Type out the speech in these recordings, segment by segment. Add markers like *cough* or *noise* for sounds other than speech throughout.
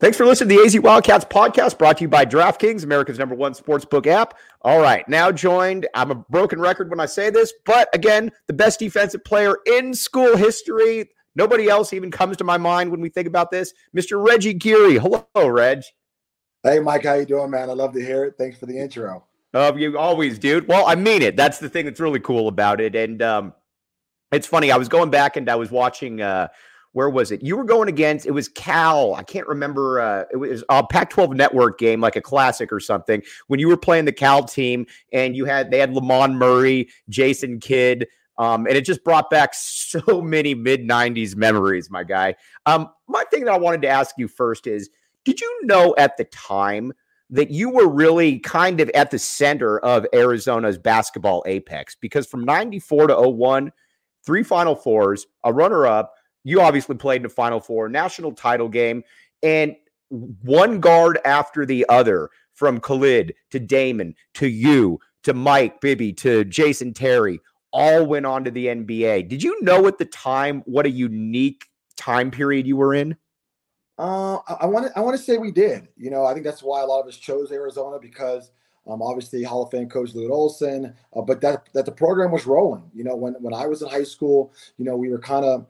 Thanks for listening to the AZ Wildcats podcast brought to you by DraftKings, America's number one sportsbook app. All right, now joined. I'm a broken record when I say this, but again, the best defensive player in school history. Nobody else even comes to my mind when we think about this. Mr. Reggie Geary. Hello, Reg. Hey, Mike. How you doing, man? I love to hear it. Thanks for the intro. Uh, you always, dude. Well, I mean it. That's the thing that's really cool about it. And um, it's funny. I was going back and I was watching. Uh, where was it? You were going against it was Cal. I can't remember. Uh, it was a Pac-12 network game, like a classic or something. When you were playing the Cal team, and you had they had Lamond Murray, Jason Kidd, um, and it just brought back *laughs* so many mid '90s memories, my guy. Um, my thing that I wanted to ask you first is, did you know at the time? that you were really kind of at the center of Arizona's basketball apex because from 94 to 01, three Final Fours, a runner up, you obviously played in the Final Four, national title game, and one guard after the other from Khalid to Damon to you to Mike Bibby to Jason Terry all went on to the NBA. Did you know at the time what a unique time period you were in? Uh, I want to I want to say we did. You know, I think that's why a lot of us chose Arizona because um, obviously Hall of Fame coach Lute Olson, uh, but that that the program was rolling. You know, when when I was in high school, you know, we were kind of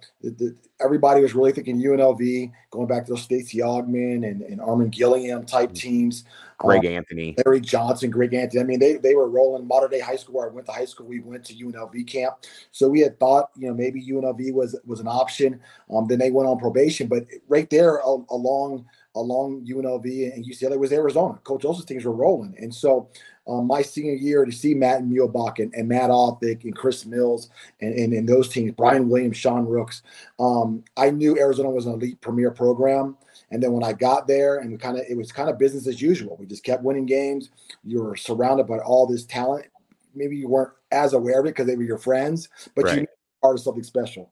everybody was really thinking UNLV, going back to those Stacey Augmon and, and Armen Gilliam type mm. teams. Greg um, Anthony, Larry Johnson, Greg Anthony. I mean, they they were rolling modern day high school. Where I went to high school, we went to UNLV camp, so we had thought, you know, maybe UNLV was was an option. Um, then they went on probation, but right there along along UNLV and UCLA was Arizona. Coach Olson's teams were rolling. And so um, my senior year to see Matt Muehlebach and, and Matt Othick and Chris Mills and, and, and, those teams, Brian Williams, Sean Rooks, um, I knew Arizona was an elite premier program. And then when I got there and kind of it was kind of business as usual. We just kept winning games. You were surrounded by all this talent. Maybe you weren't as aware of it because they were your friends, but right. you were part of something special.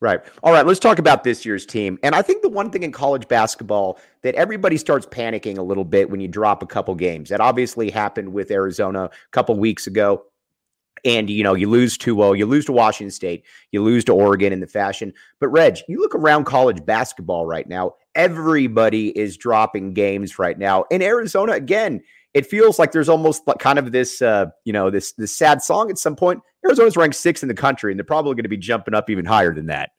Right. All right. Let's talk about this year's team. And I think the one thing in college basketball that everybody starts panicking a little bit when you drop a couple games. That obviously happened with Arizona a couple weeks ago. And you know, you lose 2-0, you lose to Washington State, you lose to Oregon in the fashion. But Reg, you look around college basketball right now, everybody is dropping games right now. In Arizona, again, it feels like there's almost like kind of this uh, you know, this this sad song at some point. Arizona's ranked sixth in the country, and they're probably going to be jumping up even higher than that.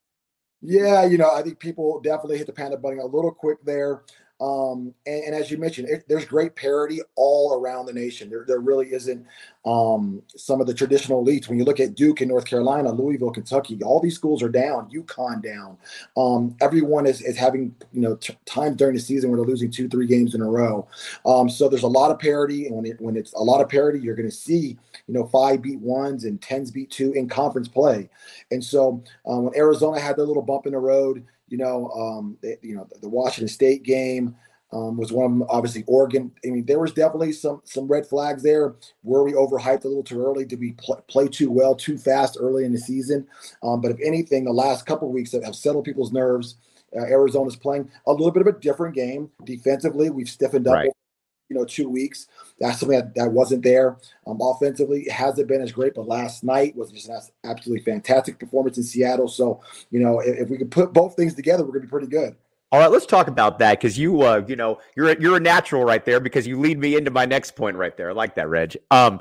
Yeah, you know, I think people definitely hit the panic button a little quick there. Um, and, and, as you mentioned, it, there's great parity all around the nation. There, there really isn't um, some of the traditional elites. When you look at Duke in North Carolina, Louisville, Kentucky, all these schools are down. UConn down. Um, everyone is, is having you know t- times during the season where they're losing two, three games in a row. Um, so there's a lot of parity, and when it, when it's a lot of parity, you're going to see you know five beat ones and tens beat two in conference play. And so um, when Arizona had their little bump in the road you know, um, they, you know, the Washington State game um, was one of them. Obviously, Oregon. I mean, there was definitely some some red flags there. Were we overhyped a little too early? Did we pl- play too well, too fast early in the season? Um, but if anything, the last couple weeks have, have settled people's nerves. Uh, Arizona's playing a little bit of a different game defensively. We've stiffened up right you know, two weeks. That's something that, that wasn't there. Um, offensively, it hasn't been as great, but last night was just an absolutely fantastic performance in Seattle. So, you know, if, if we could put both things together, we're going to be pretty good. All right, let's talk about that because you, uh, you know, you're a, you're a natural right there because you lead me into my next point right there. I like that, Reg. Um,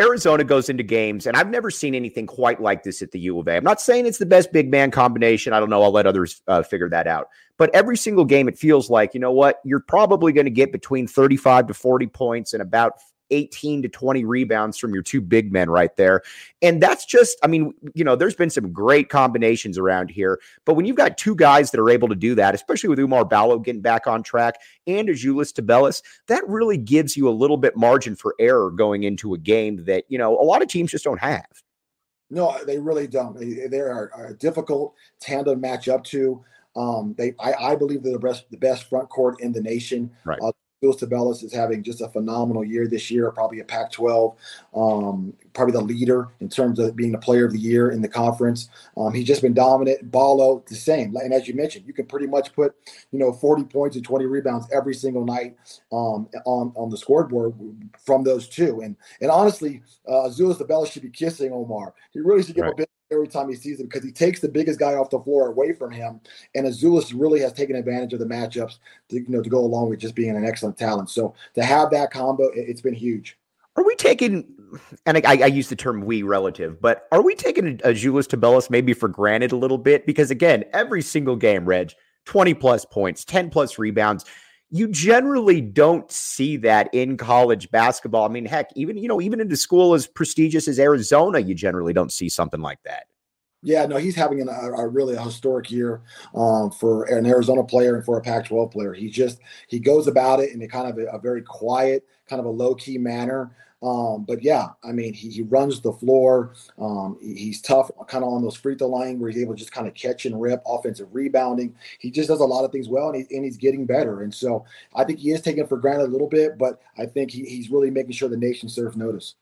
Arizona goes into games, and I've never seen anything quite like this at the U of A. I'm not saying it's the best big man combination. I don't know. I'll let others uh, figure that out. But every single game, it feels like, you know what? You're probably going to get between 35 to 40 points and about 18 to 20 rebounds from your two big men right there. And that's just, I mean, you know, there's been some great combinations around here. But when you've got two guys that are able to do that, especially with Oumar Ballo getting back on track and Azuolas Tubelis, that really gives you a little bit margin for error going into a game that, you know, a lot of teams just don't have. No, they really don't. They, they are, a difficult tandem match up to. Um, they, I, I, believe they're the best, the best front court in the nation. Right. Uh, Bill Tubelis is having just a phenomenal year this year, probably a Pac 12, um, probably the leader in terms of being the player of the year in the conference. Um, he's just been dominant. Ballo, the same. And as you mentioned, you can pretty much put, you know, 40 points and 20 rebounds every single night um, on, on the scoreboard from those two. And and honestly, uh, Azuolas Tubelis should be kissing Oumar. He really should give right. a bit every time he sees him because he takes the biggest guy off the floor away from him. And Azuolas really has taken advantage of the matchups to, you know, to go along with just being an excellent talent. So to have that combo, it, has been huge. Are we taking, and I, I, use the term we relative, but are we taking Azuolas Tubelis maybe for granted a little bit? Because again, every single game, Reg, 20 plus points, 10 plus rebounds you generally don't see that in college basketball. I mean, heck, even you know, even in a school as prestigious as Arizona, you generally don't see something like that. Yeah, no, he's having an, a, a, really a historic year um, for an Arizona player and for a Pac-12 player. He just he goes about it in a kind of a, a very quiet, kind of a low key manner. Um, but yeah, I mean, he, he runs the floor. Um, he, he's tough, kind of on those free throw line where he's able to just kind of catch and rip, offensive rebounding. He just does a lot of things well, and, he, and he's getting better. And so I think he is taken for granted a little bit, but I think he, he's really making sure the nation serves notice.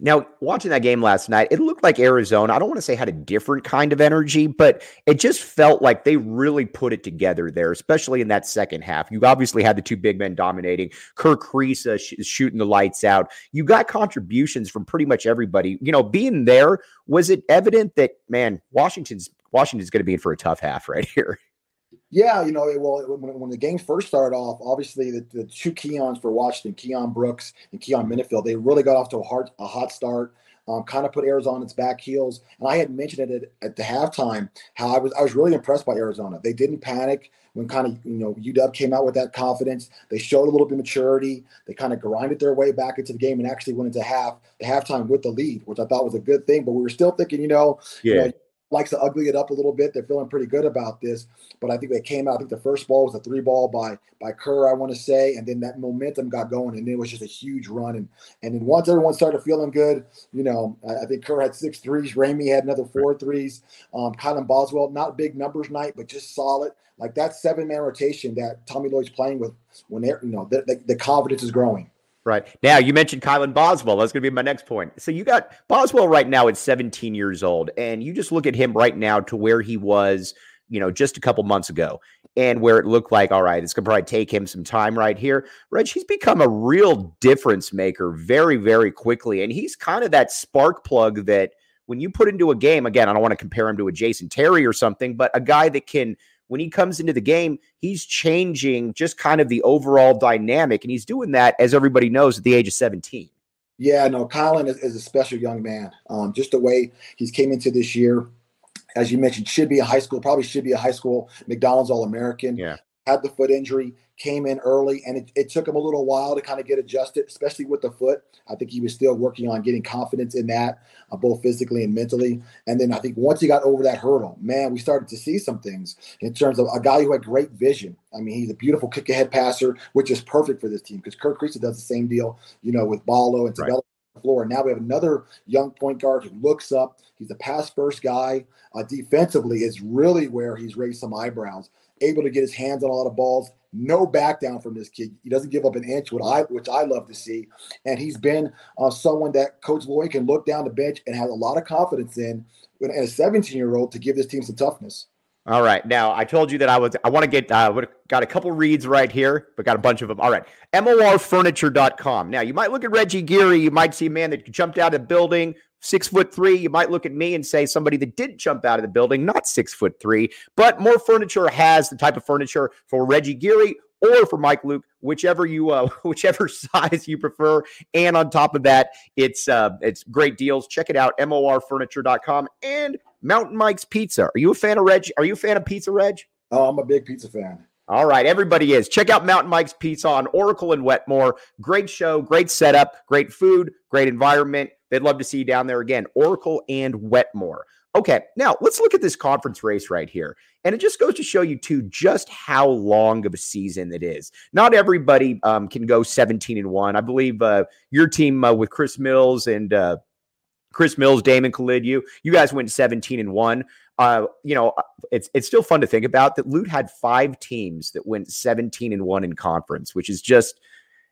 Now, watching that game last night, it looked like Arizona, I don't want to say had a different kind of energy, but it just felt like they really put it together there, especially in that second half. You obviously had the two big men dominating. Kerr Kriisa uh, sh- shooting the lights out. You got contributions from pretty much everybody. You know, being there, was it evident that, man, Washington's Washington's going to be in for a tough half right here? Yeah, you know, well, when, when the game first started off, obviously the, the two Keons for Washington, Keion Brooks and Keyon Menifield, they really got off to a hard, a hot start. Um, kind of put Arizona on its back heels, and I had mentioned it at, at the halftime how I was I was really impressed by Arizona. They didn't panic when kind of you know UW came out with that confidence. They showed a little bit of maturity. They kind of grinded their way back into the game and actually went into half the halftime with the lead, which I thought was a good thing. But we were still thinking, you know, yeah. You know, likes to ugly it up a little bit. They're feeling pretty good about this. But I think they came out. I think the first ball was a three ball by by Kerr, I want to say, and then that momentum got going, and it was just a huge run. And and then once everyone started feeling good, you know, I, I think Kerr had six threes. Ramey had another four threes. Um, Kylan Boswell, not big numbers night, but just solid. Like that seven man rotation that Tommy Lloyd's playing with when they're, you know, the, the, the confidence is growing. Right. Now, you mentioned Kylan Boswell. That's going to be my next point. So you got Boswell right now at 17 years old, and you just look at him right now to where he was, you know, just a couple months ago, and where it looked like, all right, it's going to probably take him some time right here. Reg, he's become a real difference maker very, very quickly. And he's kind of that spark plug that when you put into a game, again, I don't want to compare him to a Jason Terry or something, but a guy that can – when he comes into the game, he's changing just kind of the overall dynamic. And he's doing that, as everybody knows, at the age of 17. Yeah, no, Kylan is, is a special young man. Um, just the way he's came into this year, as you mentioned, should be a high school, probably should be a high school McDonald's All American. Yeah. Had the foot injury, came in early, and it, it, took him a little while to kind of get adjusted, especially with the foot. I think he was still working on getting confidence in that, uh, both physically and mentally. And then I think once he got over that hurdle, man, we started to see some things in terms of a guy who had great vision. I mean, he's a beautiful kick ahead passer, which is perfect for this team because Kerr Kriisa does the same deal, you know, with Ballo and Tubelis. Right. Floor. And now we have another young point guard who looks up. He's a pass first guy. Uh, defensively is really where he's raised some eyebrows. Able to get his hands on a lot of balls, no back down from this kid. He doesn't give up an inch, which I which I love to see. And he's been uh, someone that Coach Lloyd can look down the bench and has a lot of confidence in, and a 17 year old to give this team some toughness. All right. Now I told you that I was I want to get uh got a couple reads right here, but got a bunch of them. All right. MORfurniture.com. Now you might look at Reggie Geary, you might see a man that jumped out of the building, six foot three. You might look at me and say somebody that did jump out of the building, not six foot three, but Mor Furniture has the type of furniture for Reggie Geary or for Mike Luke, whichever you uh, *laughs* whichever size you prefer. And on top of that, it's uh, it's great deals. Check it out, morfurniture.com and Mountain Mike's Pizza. Are you a fan of Reg? Are you a fan of Pizza Reg? Oh, I'm a big pizza fan. All right, everybody is. Check out Mountain Mike's Pizza on Oracle and Wetmore. Great show, great setup, great food, great environment. They'd love to see you down there again. Oracle and Wetmore. Okay, now let's look at this conference race right here. And it just goes to show you, too, just how long of a season it is. Not everybody um, can go 17 and 1. I believe uh, your team uh, with Chris Mills and uh, Chris Mills, Damon Khalid, you, you guys went 17 and 1 uh, you know, uh, it's it's still fun to think about that Lute had five teams that went 17 and 1 in conference, which is just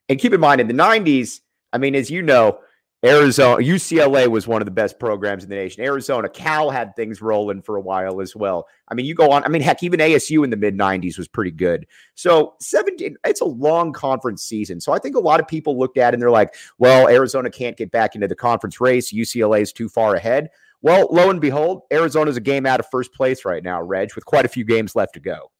and keep in mind in the 90s, I mean, as you know, Arizona, UCLA was one of the best programs in the nation. Arizona, Cal had things rolling for a while as well. I mean, you go on, I mean, heck, even ASU in the mid 90s was pretty good. So 17, it's a long conference season. So I think a lot of people looked at it and they're like, well, Arizona can't get back into the conference race. UCLA is too far ahead. Well, lo and behold, Arizona's a game out of first place right now, Reg, with quite a few games left to go.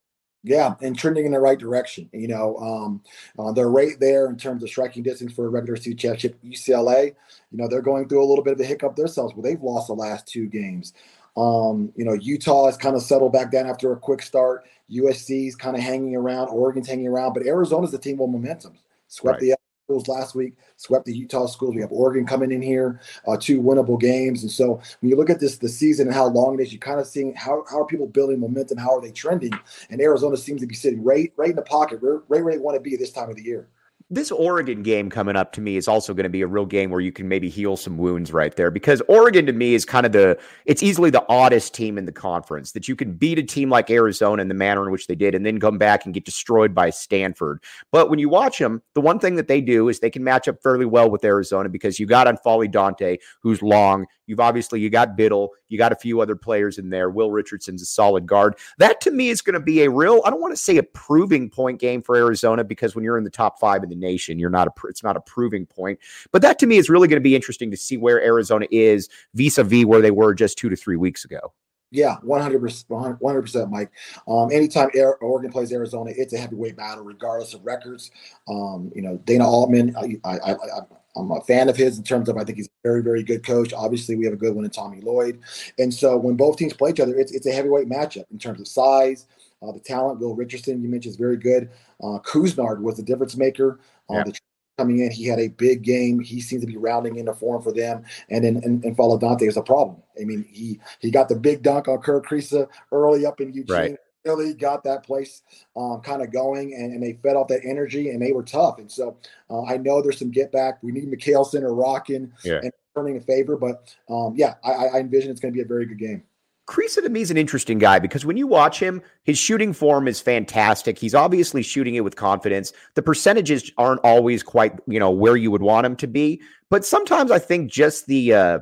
Yeah, and trending in the right direction. You know, um, uh, they're right there in terms of striking distance for a regular season championship. UCLA, you know, they're going through a little bit of a hiccup themselves, but they've lost the last two games. Um, you know, Utah has kind of settled back down after a quick start. USC's kind of hanging around. Oregon's hanging around, but Arizona's the team with momentum. Swept right. the schools last week, swept the Utah schools. We have Oregon coming in here, uh, two winnable games. And so when you look at this the season and how long it is, you're kind of seeing how, how are people building momentum, how are they trending? And Arizona seems to be sitting right right in the pocket, right, right where they want to be this time of the year this Oregon game coming up to me is also going to be a real game where you can maybe heal some wounds right there because Oregon to me is kind of the it's easily the oddest team in the conference that you can beat a team like Arizona in the manner in which they did and then come back and get destroyed by Stanford. But when you watch them, the one thing that they do is they can match up fairly well with Arizona because you got N'Faly Dante who's long, You've obviously you got Bittle, you got a few other players in there. Will Richardson's a solid guard. That to me is going to be a real. I don't want to say a proving point game for Arizona because when you're in the top five in the nation, you're not a. It's not a proving point. But that to me is really going to be interesting to see where Arizona is vis-a-vis where they were just two to three weeks ago. Yeah, 100%, 100%, Mike. Um, anytime Oregon plays Arizona, it's a heavyweight battle, regardless of records. Um, you know, Dana Altman, I, I, I, I'm a fan of his in terms of I think he's a very, very good coach. Obviously, we have a good one in Tommy Lloyd. And so when both teams play each other, it's, it's a heavyweight matchup in terms of size, uh, the talent. Will Richardson, you mentioned, is very good. Uh, Couisnard was the difference maker. Uh, yeah. the coming in, he had a big game. He seems to be rounding into form for them. And then and, and N'Faly Dante is a problem. I mean, he he got the big dunk on Kerr Kriisa early up in Eugene. Right really got that place um, kind of going and, and, they fed off that energy and they were tough. And so uh, I know there's some get back. We need McKale Center rocking yeah. and turning a favor. But um, yeah, I, I envision it's going to be a very good game. Kriisa to me is an interesting guy because when you watch him, his shooting form is fantastic. He's obviously shooting it with confidence. The percentages aren't always quite, you know, where you would want him to be, but sometimes I think just the uh,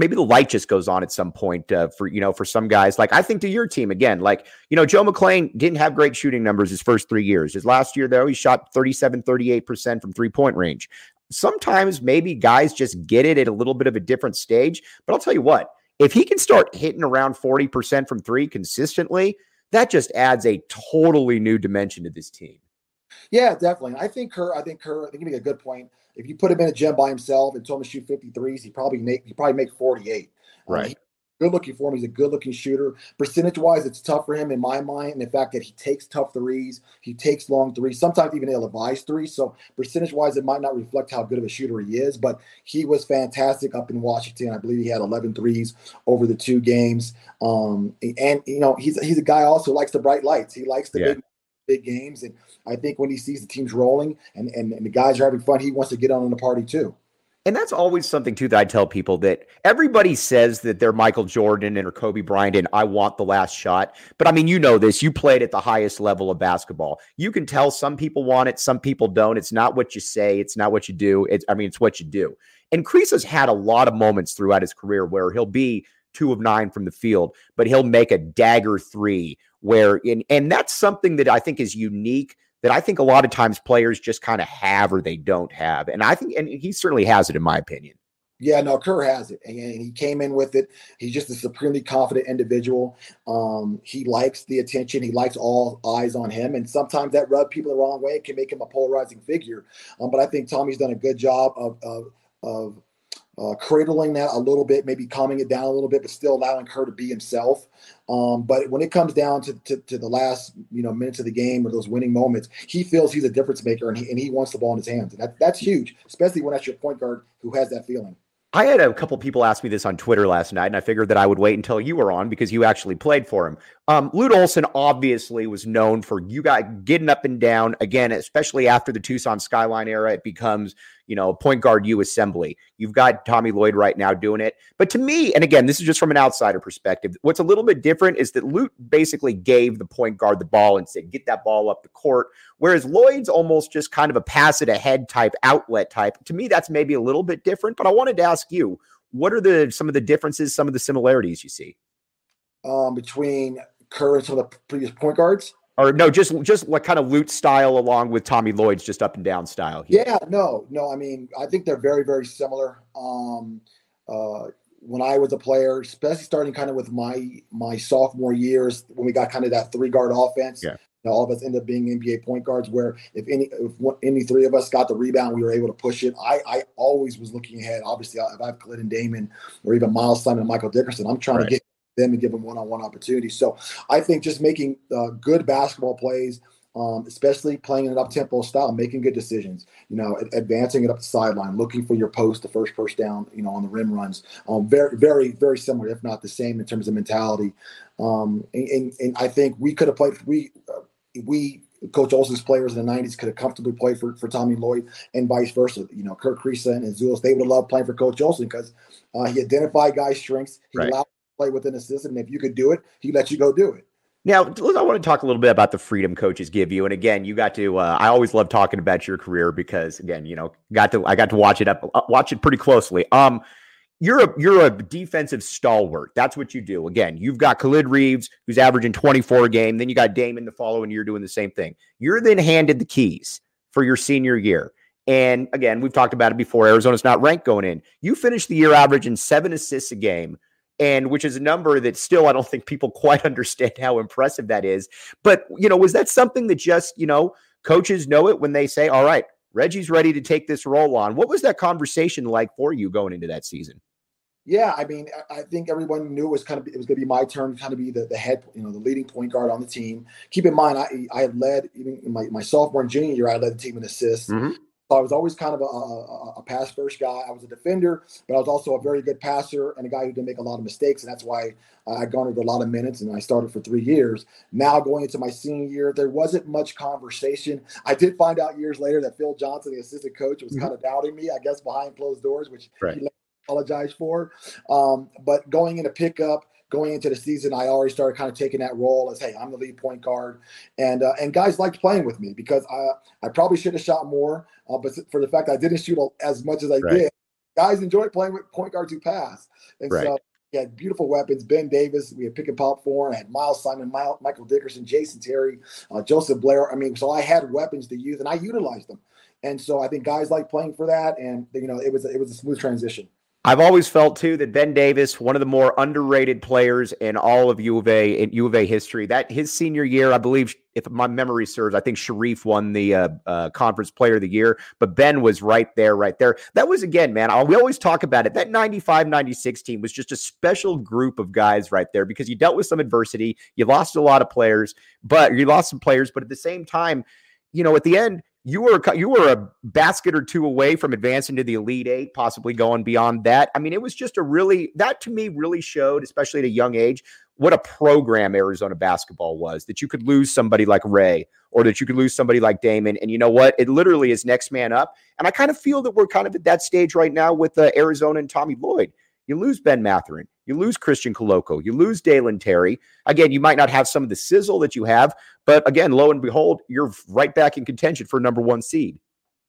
maybe the light just goes on at some point uh, for you know for some guys. Like i think to your team again like you know joe mcclain didn't have great shooting numbers his first three years. His last year though he shot 37 38% from three point range. Sometimes maybe guys just get it at a little bit of a different stage but i'll tell you what if he can start hitting around 40% from three consistently that just adds a totally new dimension to this team yeah, definitely. I think Kerr. I think Kerr. I think he make a good point. If you put him in a gym by himself and told him to shoot 53s, he probably make he probably make 48. Right. good looking for him. He's a good looking shooter. Percentage wise, it's tough for him in my mind. And the fact that he takes tough threes, he takes long threes, sometimes even ill advised threes. So percentage wise, it might not reflect how good of a shooter he is, but he was fantastic up in Washington. I believe he had 11 threes over the two games. Um, and you know, he's he's a guy also likes the bright lights. He likes the yeah. big big games. And I think when he sees the teams rolling and, and, and the guys are having fun, he wants to get on in the party too. And that's always something too that I tell people that everybody says that they're Michael Jordan and or Kobe Bryant and I want the last shot. But I mean, you know this. You played at the highest level of basketball. You can tell some people want it, some people don't. It's not what you say, it's not what you do. It's I mean, it's what you do. And Kriisa's had a lot of moments throughout his career where he'll be two of nine from the field, but he'll make a dagger three where in and that's something that I think is unique that I think a lot of times players just kind of have or they don't have. And I think and he certainly has it in my opinion. Yeah, no, Kerr has it, and he came in with it. He's just a supremely confident individual. Um, he likes the attention. He likes all eyes on him, and sometimes that rub people the wrong way. It can make him a polarizing figure. Um, but I think Tommy's done a good job of of, of uh, cradling that a little bit, maybe calming it down a little bit, but still allowing her to be himself. Um, but when it comes down to, to, to, the last you know minutes of the game or those winning moments, he feels he's a difference maker and he, and he wants the ball in his hands. And that, that's huge, especially when that's your point guard who has that feeling. I had a couple people ask me this on Twitter last night, and I figured that I would wait until you were on because you actually played for him. Um, Lute Olson obviously was known for you guys getting up and down again, especially after the Tucson Skyline era. It becomes you know, point guard U assembly. You've got Tommy Lloyd right now doing it. But to me, and again, this is just from an outsider perspective, what's a little bit different is that Lute basically gave the point guard the ball and said, get that ball up the court. Whereas Lloyd's almost just kind of a pass it ahead type, outlet type. To me, that's maybe a little bit different. But I wanted to ask you, what are the some of the differences, some of the similarities you see? Um, between Kerr and some of the previous point guards? Or no, just just like kind of Lute style along with Tommy Lloyd's just up and down style. Here. Yeah, no, no. I mean, I think they're very, very similar. Um, uh, when I was a player, especially starting kind of with my my sophomore years, when we got kind of that three guard offense. Yeah. You know, all of us ended up being NBA point guards. Where if any if any three of us got the rebound, we were able to push it. I I always was looking ahead. Obviously, if I have Clinton Damon or even Miles Simon and Michael Dickerson, I'm trying right. to get them and give them one-on-one opportunities. So I think just making uh, good basketball plays, um, especially playing in an up-tempo style, making good decisions. You know, advancing it up the sideline, looking for your post, the first first down. You know, on the rim runs. Um, very, very, very similar, if not the same, in terms of mentality. Um, and, and, and I think we could have played. We uh, we Coach Olson's players in the 90s could have comfortably played for, for Tommy Lloyd and vice versa. You know, Kerr Kriisa and Zulis, they would have loved playing for Coach Olson because uh, he identified guys' strengths. He right. allowed play within the system. And if you could do it, he let you go do it. Now, I want to talk a little bit about the freedom coaches give you. And again, you got to. Uh, I always love talking about your career because, again, you know, got to. I got to watch it up, uh, watch it pretty closely. Um, you're a you're a defensive stalwart. That's what you do. Again, you've got Khalid Reeves, who's averaging 24 a game. Then you got Damon the following year doing the same thing. You're then handed the keys for your senior year. And again, we've talked about it before. Arizona's not ranked going in. You finished the year averaging seven assists a game and which is a number that still I don't think people quite *laughs* understand how impressive that is. But you know, was that something that just you know coaches know it when they say, "All right, Reggie's ready to take this role on"? What was that conversation like for you going into that season? Yeah, I mean, I think everyone knew it was kind of it was going to be my turn, to kind of be the, the head, you know, the leading point guard on the team. Keep in mind, I I had led even in my, my sophomore and junior year, I led the team in assists. Mm-hmm. So I was always kind of a, a, a, pass first guy. I was a defender, but I was also a very good passer and a guy who didn't make a lot of mistakes. And that's why I garnered a lot of minutes and I started for three years. Now going into my senior year, there wasn't much conversation. I did find out years later that Phil Johnson, the assistant coach, was mm-hmm. kind of doubting me, I guess, behind closed doors, which right. he apologized for. Um, but going into pickup, going into the season, I already started kind of taking that role as, hey, I'm the lead point guard, and uh, and guys liked playing with me because I I probably should have shot more, uh, but for the fact I didn't shoot as much as I right. did, guys enjoyed playing with point guards who pass, and right. so. We had beautiful weapons. Ben Davis, we had pick and pop four. I had Miles Simon, Michael Dickerson, Jason Terry, uh, Joseph Blair. I mean, so I had weapons to use, and I utilized them. And so I think guys like playing for that, and you know, it was it was a smooth transition. I've always felt too that Ben Davis, one of the more underrated players in all of U of A in U of A history. That his senior year, I believe, if my memory serves, I think Shareef won the uh, uh, conference player of the year, but Ben was right there, right there. That was again, man. I, we always talk about it. That 95 96 team was just a special group of guys right there because you dealt with some adversity. You lost a lot of players, but you lost some players, but at the same time, you know, at the end, you were you were a basket or two away from advancing to the elite eight, possibly going beyond that. I mean, it was just a really that to me really showed, especially at a young age, what a program Arizona basketball was. That you could lose somebody like Ray, or that you could lose somebody like Damon, and you know what? It literally is next man up. And I kind of feel that we're kind of at that stage right now with uh, Arizona and Tommy Lloyd. You lose Ben Mathurin. You lose Christian Koloko. You lose Dalen Terry. Again, you might not have some of the sizzle that you have, but again, lo and behold, you're right back in contention for number one seed.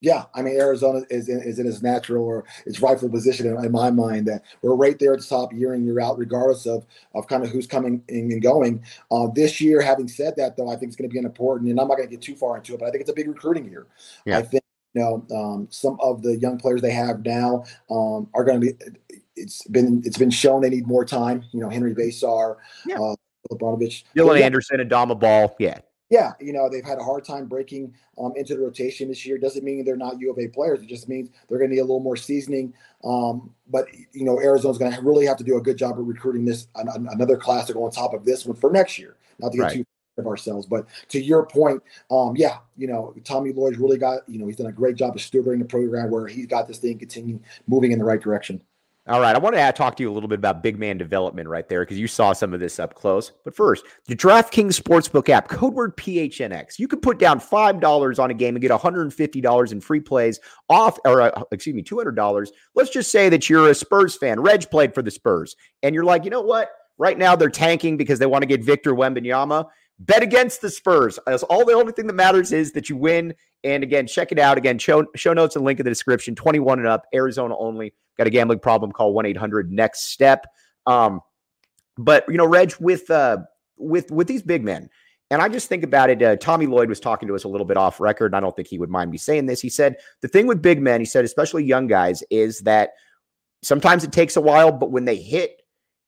Yeah, I mean Arizona is in, is in its natural or its rightful position in, in, my mind that we're right there at the top year in year out, regardless of of kind of who's coming in and going. Uh, this year, having said that, though, I think it's going to be an important, and I'm not going to get too far into it, but I think it's a big recruiting year. Yeah. I think you know um, some of the young players they have now um, are going to be it's been it's been shown they need more time. You know, Henry Veesaar, yeah. uh, Philip Dylan yeah. Anderson, Adama Ball. Yeah. Yeah, you know they've had a hard time breaking um, into the rotation this year. Doesn't mean they're not U of A players. It just means they're going to need a little more seasoning. Um, but you know Arizona's going to really have to do a good job of recruiting this an, another class to go on top of this one for next year. Not to get right. too of ourselves. But to your point, um, yeah, you know, Tommy Lloyd's really got, you know, he's done a great job of stewarding the program where he's got this thing continuing moving in the right direction. All right. I want to talk to you a little bit about big man development right there because you saw some of this up close. But first, the DraftKings Sportsbook app, code word PHNX. You could put down $5 on a game and get $150 in free plays off, or uh, excuse me, $200. Let's just say that you're a Spurs fan. Reg played for the Spurs, and you're like, you know what? Right now they're tanking because they want to get Victor Wembanyama. Bet against the Spurs. As all the only thing that matters is that you win. And again, check it out. Again, show, show notes and link in the description. 21 and up, Arizona only. Got a gambling problem? Call 1 800 next step. Um, but you know, Reg, with uh, with with these big men, and I just think about it. Uh, Tommy Lloyd was talking to us a little bit off record, and I don't think he would mind me saying this. He said the thing with big men, he said, especially young guys, is that sometimes it takes a while, but when they hit,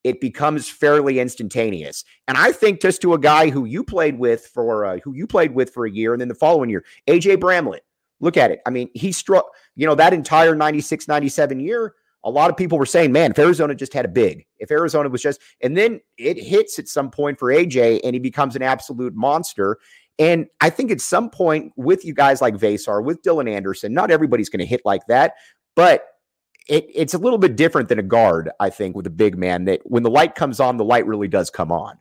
it becomes fairly instantaneous. And I think just to a guy who you played with for uh, who you played with for a year, and then the following year, AJ Bramlett. Look at it. I mean, he struck, you know, that entire 96, 97 year. A lot of people were saying, man, if Arizona just had a big, if Arizona was just, and then it hits at some point for AJ and he becomes an absolute monster. And I think at some point with you guys like Veesaar, with Dylan Anderson, not everybody's going to hit like that, but it, it's a little bit different than a guard, I think, with a big man that when the light comes on, the light really does come on.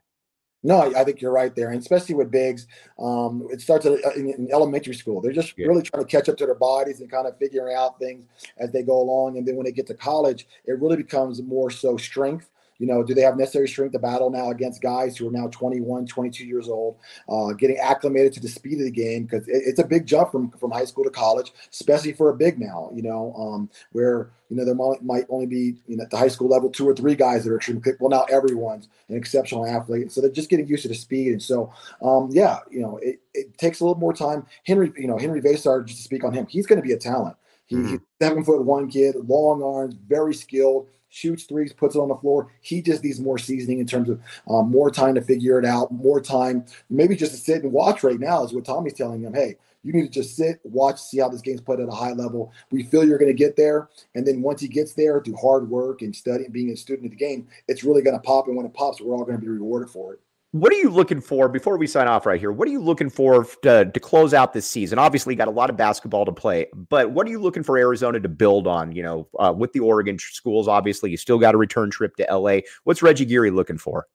No, I think you're right there, and especially with bigs, um, it starts in, in, elementary school. They're just yeah. really trying to catch up to their bodies and kind of figuring out things as they go along. And then when they get to college, it really becomes more so strength you know, do they have necessary strength to battle now against guys who are now 21, 22 years old, uh, getting acclimated to the speed of the game? Because it, it's a big jump from, from high school to college, especially for a big now, you know, um, where, you know, there might, might only be, you know, at the high school level, two or three guys that are extremely quick. Well, now everyone's an exceptional athlete. So they're just getting used to the speed. And so, um, yeah, you know, it, it takes a little more time. Henry, you know, Henry Veesaar, just to speak on him, he's going to be a talent. He, mm-hmm. He's seven foot one kid, long arms, very skilled shoots threes, puts it on the floor. He just needs more seasoning in terms of um, more time to figure it out, more time, maybe just to sit and watch right now is what Tommy's telling him. Hey, you need to just sit, watch, see how this game's played at a high level. We feel you're going to get there. And then once he gets there through hard work and studying, being a student of the game, it's really going to pop. And when it pops, we're all going to be rewarded for it. What are you looking for before we sign off right here? What are you looking for to, to close out this season? Obviously, got a lot of basketball to play, but what are you looking for Arizona to build on? You know, uh, with the Oregon schools, obviously, you still got a return trip to LA. What's Reggie Geary looking for?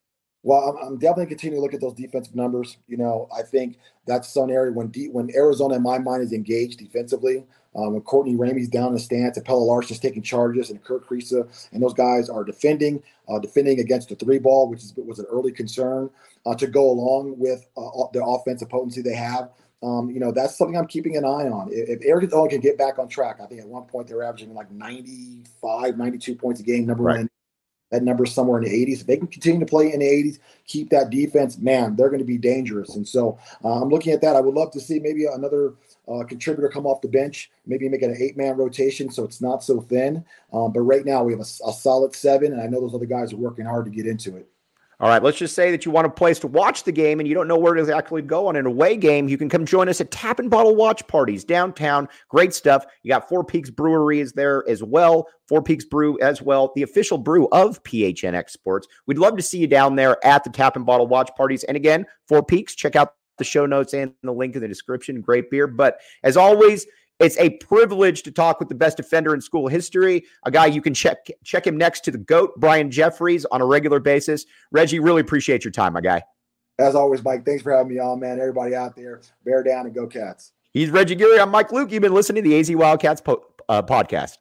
Well, I'm, definitely continuing to look at those defensive numbers. You know, I think that's some area when de- when Arizona, in my mind, is engaged defensively. Um, Courtney Ramey's down in the stance, and Pelle Larsson's taking charges, and Kerr Kriisa, and those guys are defending, uh, defending against the three ball, which is, was an early concern uh, to go along with uh, the offensive potency they have. Um, you know, that's something I'm keeping an eye on. If, if Arizona can get back on track, I think at one point they were averaging like 95, 92 points a game, number right. one that number somewhere in the 80s. If they can continue to play in the 80s, keep that defense, man, they're going to be dangerous. And so uh, I'm looking at that. I would love to see maybe another uh, contributor come off the bench, maybe make it an eight man rotation so it's not so thin. Um, but right now we have a, a solid seven, and I know those other guys are working hard to get into it. All right, let's just say that you want a place to watch the game and you don't know where to actually go on an away game. You can come join us at Tap and Bottle Watch Parties downtown. Great stuff. You got Four Peaks Brewery is there as well. Four Peaks Brew as well, the official brew of PHNX Sports. We'd love to see you down there at the Tap and Bottle Watch Parties. And again, Four Peaks, check out the show notes and the link in the description. Great beer. But as always, it's a privilege to talk with the best defender in school history, a guy you can check check him next to the GOAT, Brian Jeffries, on a regular basis. Reggie, really appreciate your time, my guy. As always, Mike, thanks for having me on, man. Everybody out there, bear down and go Cats. He's Reggie Geary. I'm Mike Luke. You've been listening to the AZ Wildcats po- uh, podcast.